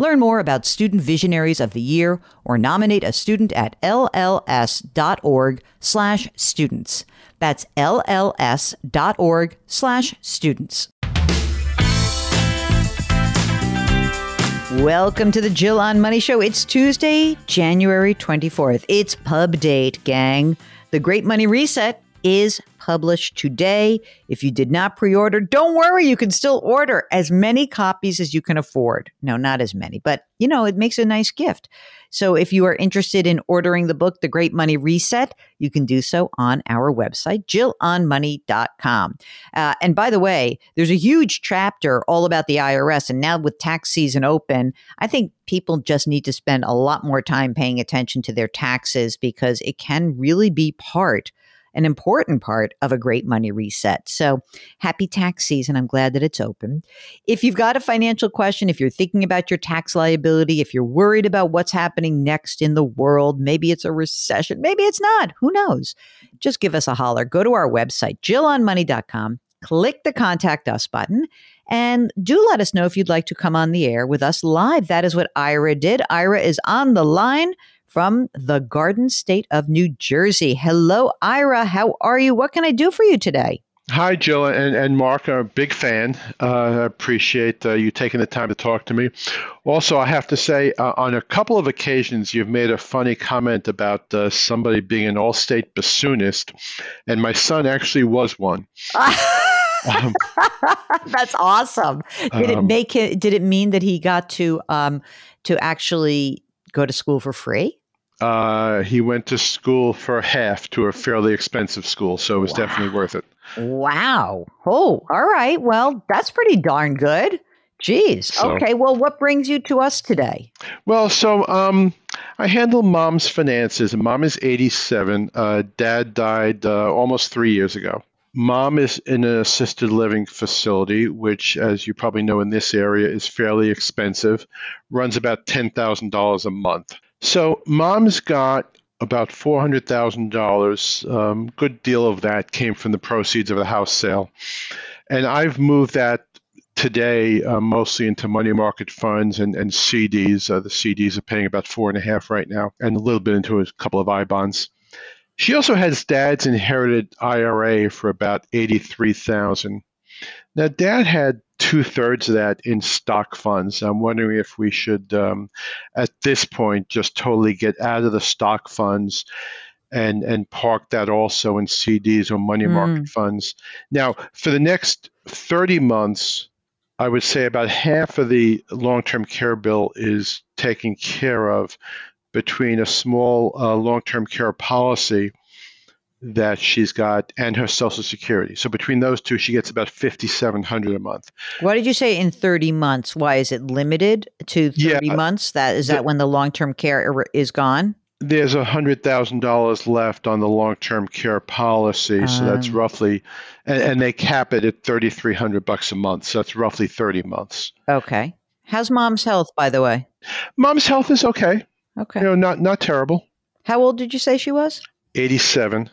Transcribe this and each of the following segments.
Learn more about Student Visionaries of the Year or nominate a student at lls.org slash students. That's lls.org slash students. Welcome to the Jill on Money Show. It's Tuesday, January 24th. It's pub date, gang. The Great Money Reset is published today. If you did not pre order, don't worry, you can still order as many copies as you can afford. No, not as many, but you know, it makes a nice gift. So if you are interested in ordering the book, The Great Money Reset, you can do so on our website, jillonmoney.com. Uh, and by the way, there's a huge chapter all about the IRS. And now with tax season open, I think people just need to spend a lot more time paying attention to their taxes because it can really be part an important part of a great money reset. So happy tax season. I'm glad that it's open. If you've got a financial question, if you're thinking about your tax liability, if you're worried about what's happening next in the world, maybe it's a recession, maybe it's not, who knows? Just give us a holler. Go to our website, jillonmoney.com, click the contact us button. And do let us know if you'd like to come on the air with us live. That is what Ira did. Ira is on the line from the Garden State of New Jersey. Hello, Ira. How are you? What can I do for you today? Hi, Jill and, and Mark. I'm a big fan. Uh, I appreciate uh, you taking the time to talk to me. Also, I have to say, uh, on a couple of occasions, you've made a funny comment about uh, somebody being an all-state bassoonist, and my son actually was one. um, That's awesome. Did it um, make it? Did it mean that he got to um, to actually go to school for free? Uh, he went to school for half to a fairly expensive school, so it was wow. definitely worth it. Wow. Oh, all right. Well, that's pretty darn good. Jeez. So, okay. Well, what brings you to us today? Well, so um, I handle mom's finances. Mom is 87. Uh, dad died uh, almost three years ago. Mom is in an assisted living facility, which, as you probably know in this area, is fairly expensive, runs about $10,000 a month. So mom's got about $400,000. Um, good deal of that came from the proceeds of the house sale. And I've moved that today uh, mostly into money market funds and, and CDs. Uh, the CDs are paying about four and a half right now, and a little bit into a couple of I bonds. She also has dad's inherited IRA for about eighty-three thousand. Now, dad had two thirds of that in stock funds. I'm wondering if we should, um, at this point, just totally get out of the stock funds and and park that also in CDs or money mm. market funds. Now, for the next 30 months, I would say about half of the long-term care bill is taken care of between a small uh, long-term care policy that she's got and her social security. So between those two she gets about 5700 a month. Why did you say in 30 months? Why is it limited to 30 Yeah, months? That is that when the long-term care er- is gone? There's a $100,000 left on the long-term care policy, so that's Um. roughly and, and they cap it at 3300 bucks a month. So that's roughly 30 months. Okay. How's mom's health by the way? Mom's health is okay. Okay. You know, not not terrible. How old did you say she was? 87.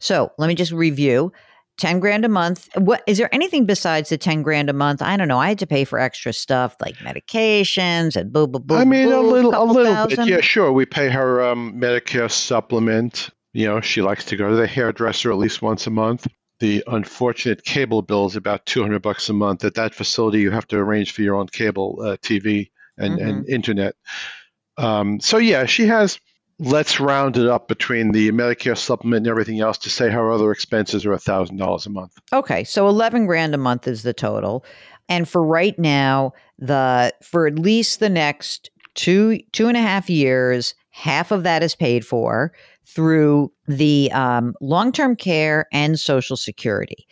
So let me just review. 10 grand a month. What is there anything besides the 10 grand a month? I don't know. I had to pay for extra stuff like medications and boo boo boo. I mean, a little, a couple little thousand. bit. Yeah, sure. We pay her um, Medicare supplement. You know, she likes to go to the hairdresser at least once a month. The unfortunate cable bill is about 200 bucks a month. At that facility, you have to arrange for your own cable uh, TV and, and internet. Um, so, yeah, she has, let's round it up between the Medicare supplement and everything else to say her other expenses are $1,000 a month. Okay, so 11 grand a month is the total. And for right now, the for at least the next two two and a half years, half of that is paid for through the um, long term care and Social Security.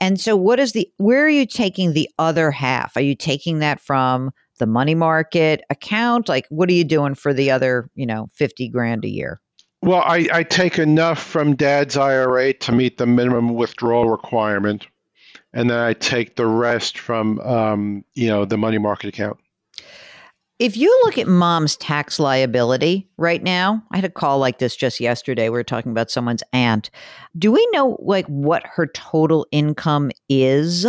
And so, what is the where are you taking the other half? Are you taking that from the money market account? Like, what are you doing for the other, you know, 50 grand a year? Well, I, I take enough from dad's IRA to meet the minimum withdrawal requirement, and then I take the rest from um, you know the money market account. If you look at mom's tax liability right now, I had a call like this just yesterday. We were talking about someone's aunt. Do we know like what her total income is?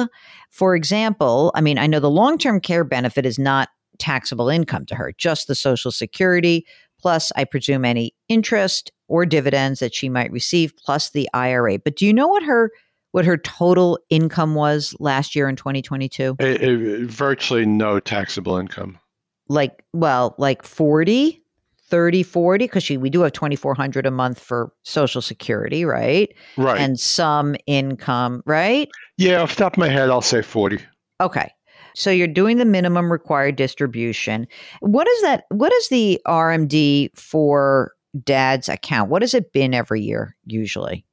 For example, I mean, I know the long-term care benefit is not taxable income to her, just the social security plus I presume any interest or dividends that she might receive plus the IRA. But do you know what her what her total income was last year in 2022? It, it- virtually no taxable income. Like well like 40 30 40 because she we do have 2400 a month for social security right? Right. and some income right yeah, off the top of my head, I'll say forty. okay so you're doing the minimum required distribution what is that what is the rmd for dad's account what has it been every year usually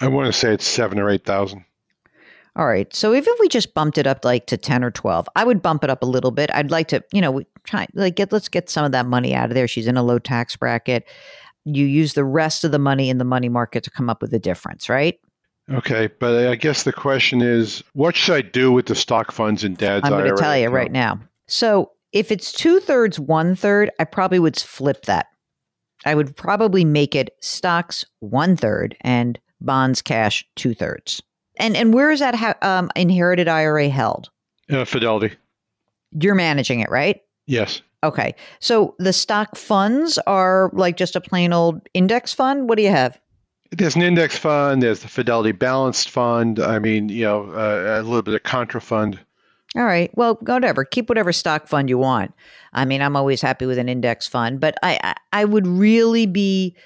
I want to say it's seven or eight thousand. All right. So even if we just bumped it up like to 10 or 12 i would bump it up a little bit. I'd like to you know we try like get let's get some of that money out of there. She's in a low tax bracket. You use the rest of the money in the money market to come up with the difference right? Okay, but I guess the question is, what should I do with the stock funds in dad's i'm going to tell you account? right now. So if it's two-thirds one-third i probably would flip that. I would probably make it stocks one-third and bonds cash two-thirds and and where is that ha- um, inherited ira held Uh, Fidelity. you're managing it right Yes. Okay. So the stock funds are like just a plain old index fund. What do you have? There's an index fund. There's the Fidelity Balanced Fund. I mean, you know, uh, a little bit of Contrafund. All right. Well, whatever. Keep whatever stock fund you want. I mean, I'm always happy with an index fund, but I I, I would really be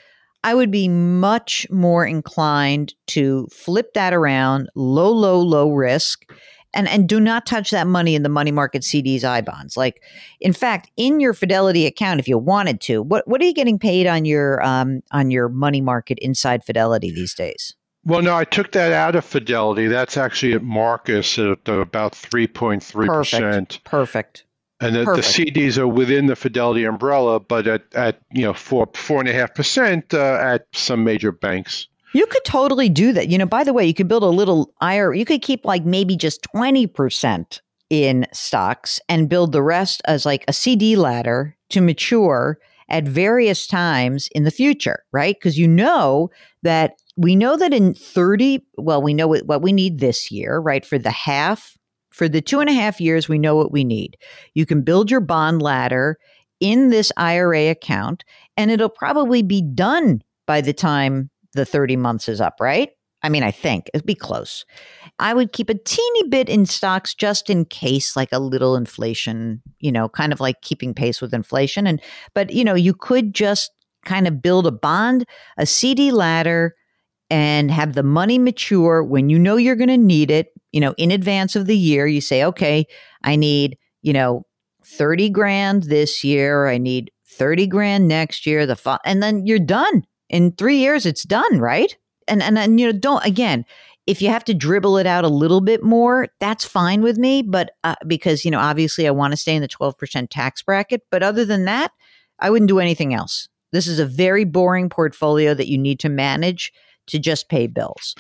I would be much more inclined to flip that around, low, low, low risk, and and do not touch that money in the money market CDs, I bonds. Like, in fact, in your Fidelity account, if you wanted to, what what are you getting paid on your um on your money market inside Fidelity these days? Well, no, I took that out of Fidelity. That's actually at Marcus at about 3.3%. Perfect. And the, the CDs are within the Fidelity umbrella, but at, at you know, 4, 4.5% uh, at some major banks. You could totally do that. You know, by the way, you could build a little IRA. You could keep like maybe just 20% in stocks and build the rest as like a CD ladder to mature at various times in the future, right? Because you know that we know that in 30, well, we know what we need this year, right? For the half, for the two and a half years, we know what we need. You can build your bond ladder in this IRA account, and it'll probably be done by the time the 30 months is up, right? I mean, I think it'd be close. I would keep a teeny bit in stocks just in case, like a little inflation, you know, kind of like keeping pace with inflation. And, but, you know, you could just kind of build a bond, a CD ladder, and have the money mature when you know you're going to need it, you know, in advance of the year. You say, okay, I need, you know, 30 grand this year. I need 30 grand next year. The fo-, and then you're done in three years. It's done, right? and, and and you know don't again if you have to dribble it out a little bit more that's fine with me but uh, because you know obviously i want to stay in the 12% tax bracket but other than that i wouldn't do anything else this is a very boring portfolio that you need to manage to just pay bills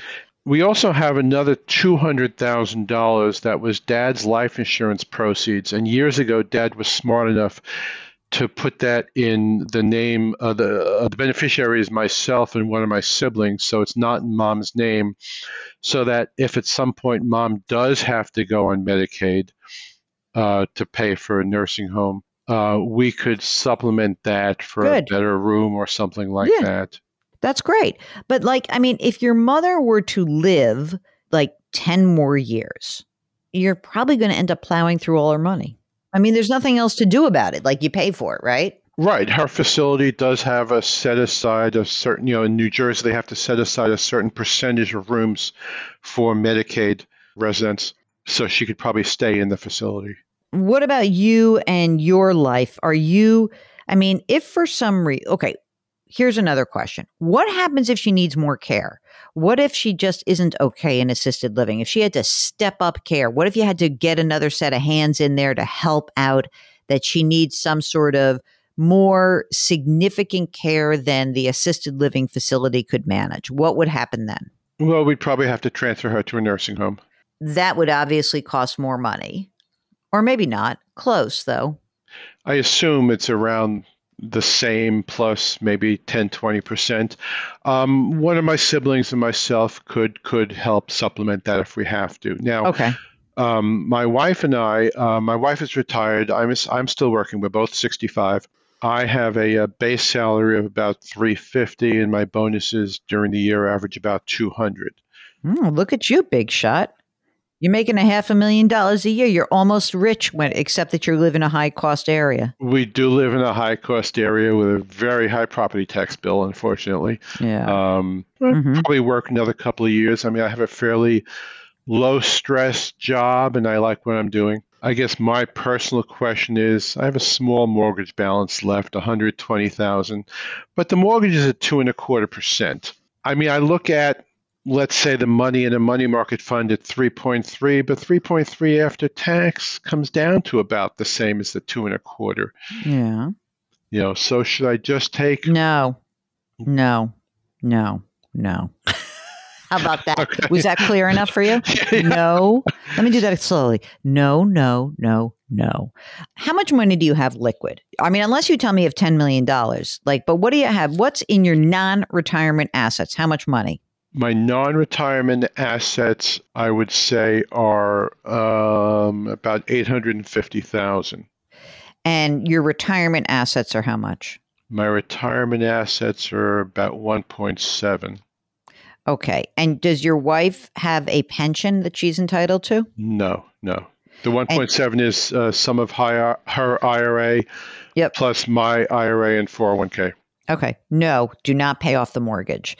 we also have another $200,000 that was dad's life insurance proceeds. And years ago, dad was smart enough to put that in the name of the, uh, the beneficiary is myself and one of my siblings, so it's not in mom's name, so that if at some point mom does have to go on Medicaid uh, to pay for a nursing home, uh, we could supplement that for Good. a better room or something like yeah, that. That's great. But like, I mean, if your mother were to live like 10 more years, you're probably going to end up plowing through all her money. I mean, there's nothing else to do about it. Like you pay for it, right? Right. Her facility does have a set aside of certain, you know, in New Jersey, they have to set aside a certain percentage of rooms for Medicaid residents. So she could probably stay in the facility. What about you and your life? Are you, I mean, if for some reason, okay, here's another question What happens if she needs more care? What if she just isn't okay in assisted living? If she had to step up care, what if you had to get another set of hands in there to help out that she needs some sort of more significant care than the assisted living facility could manage? What would happen then? Well, we'd probably have to transfer her to a nursing home. That would obviously cost more money. Or maybe not. Close, though. I assume it's around the same plus maybe 10 20% um, one of my siblings and myself could could help supplement that if we have to. Now okay. um, my wife and i uh, my wife is retired. I'm, I'm still working. We're both 65 i have a, a, base salary of about 350 and my bonuses during the year average about 200 mm, look at you big shot you're making a half a million dollars a year. You're almost rich when, except that you live in a high cost area. We do live in a high cost area with a very high property tax bill, unfortunately. Yeah. Um, mm-hmm. Probably work another couple of years. I mean, I have a fairly low stress job and I like what I'm doing. I guess my personal question is I have a small mortgage balance left, 120,000, but the mortgage is at two and a quarter percent. I mean, I look at let's say the money in a money market fund at 3.3 but 3.3 after tax comes down to about the same as the two and a quarter. Yeah. You know so should i just take no. No. No. No. How about that? Okay. was that clear enough for you? Yeah. no. Let me do that slowly. No no no no. How much money do you have liquid? I mean unless you tell me you have $10 million like but what do you have? What's in your non-retirement assets? How much money my non-retirement assets, I would say, are um, about eight hundred and fifty thousand. And your retirement assets are how much? My retirement assets are about one point seven. Okay. And does your wife have a pension that she's entitled to? No, no. The 1.7 is uh, of her IRA yep. plus my IRA and 401k. Okay. No, do not pay off the mortgage.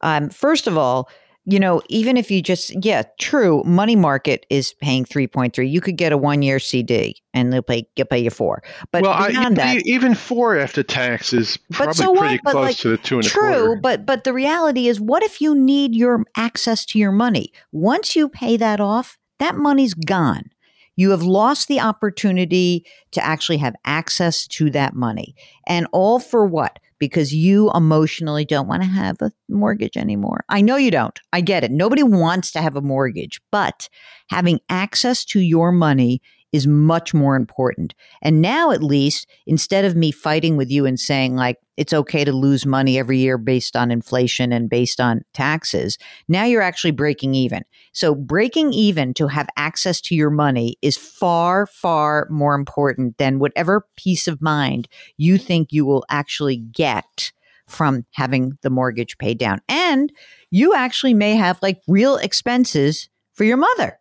Um, first of all, you know, even if you just, yeah, true, money market is paying 3.3. You could get a one year CD and they'll pay, they'll pay you four. But well, beyond I, that, even four after tax is probably so pretty close like, to the two and true, a quarter. but, but the reality is, what if you need your access to your money? Once you pay that off, that money's gone. You have lost the opportunity to actually have access to that money. And all for what? Because you emotionally don't want to have a mortgage anymore. I know you don't. I get it. Nobody wants to have a mortgage, but having access to your money is much more important. And now, at least, instead of me fighting with you and saying, like, it's okay to lose money every year based on inflation and based on taxes, now you're actually breaking even. So, breaking even to have access to your money is far, far more important than whatever peace of mind you think you will actually get from having the mortgage paid down. And you actually may have like real expenses for your mother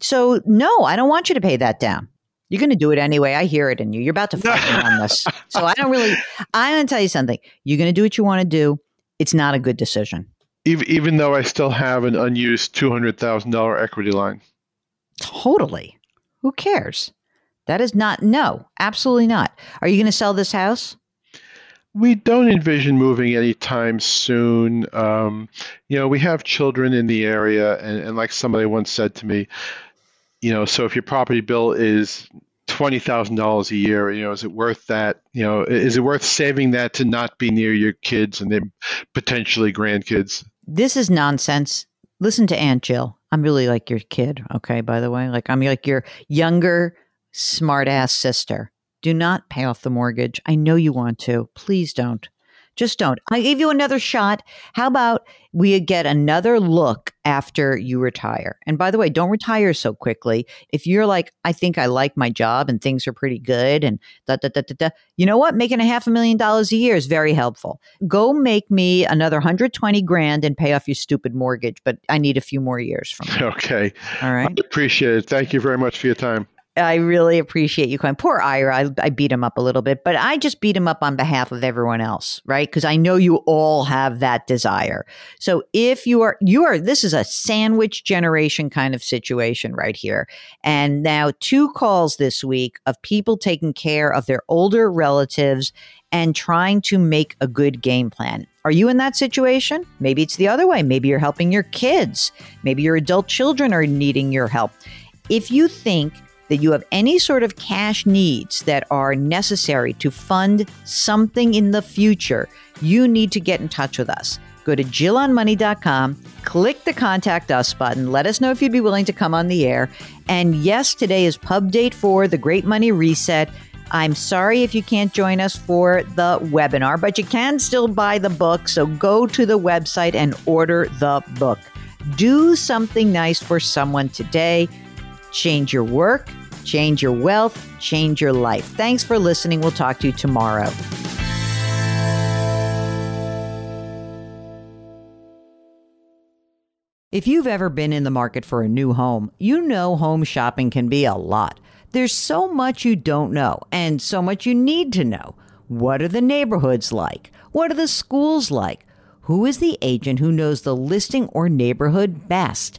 so, no, I don't want you to pay that down. You're going to do it anyway. I hear it in you. You're about to fight me on this. So, I don't really, I'm going to tell you something. You're going to do what you want to do. It's not a good decision. Even, even though I still have an unused $200,000 equity line. Totally. Who cares? That is not, no, absolutely not. Are you going to sell this house? We don't envision moving anytime soon. Um, you know, we have children in the area, and, and like somebody once said to me, you know, so if your property bill is twenty thousand dollars a year, you know, is it worth that? You know, is it worth saving that to not be near your kids and their potentially grandkids? This is nonsense. Listen to Aunt Jill. I'm really like your kid, okay, by the way. Like I'm like your younger, smart ass sister. Do not pay off the mortgage. I know you want to. Please don't. Just don't. I gave you another shot. How about we get another look after you retire? And by the way, don't retire so quickly. If you're like, I think I like my job and things are pretty good and da da da da da, you know what? Making a half a million dollars a year is very helpful. Go make me another 120 grand and pay off your stupid mortgage, but I need a few more years from you. Okay. All right. I appreciate it. Thank you very much for your time. I really appreciate you calling. Poor Ira, I, I beat him up a little bit, but I just beat him up on behalf of everyone else, right? Because I know you all have that desire. So if you are, you are, this is a sandwich generation kind of situation right here. And now two calls this week of people taking care of their older relatives and trying to make a good game plan. Are you in that situation? Maybe it's the other way. Maybe you're helping your kids. Maybe your adult children are needing your help. If you think that you have any sort of cash needs that are necessary to fund something in the future, you need to get in touch with us. Go to JillOnMoney.com, click the contact us button, let us know if you'd be willing to come on the air. And yes, today is pub date for the Great Money Reset. I'm sorry if you can't join us for the webinar, but you can still buy the book. So go to the website and order the book. Do something nice for someone today. Change your work, change your wealth, change your life. Thanks for listening. We'll talk to you tomorrow. If you've ever been in the market for a new home, you know home shopping can be a lot. There's so much you don't know and so much you need to know. What are the neighborhoods like? What are the schools like? Who is the agent who knows the listing or neighborhood best?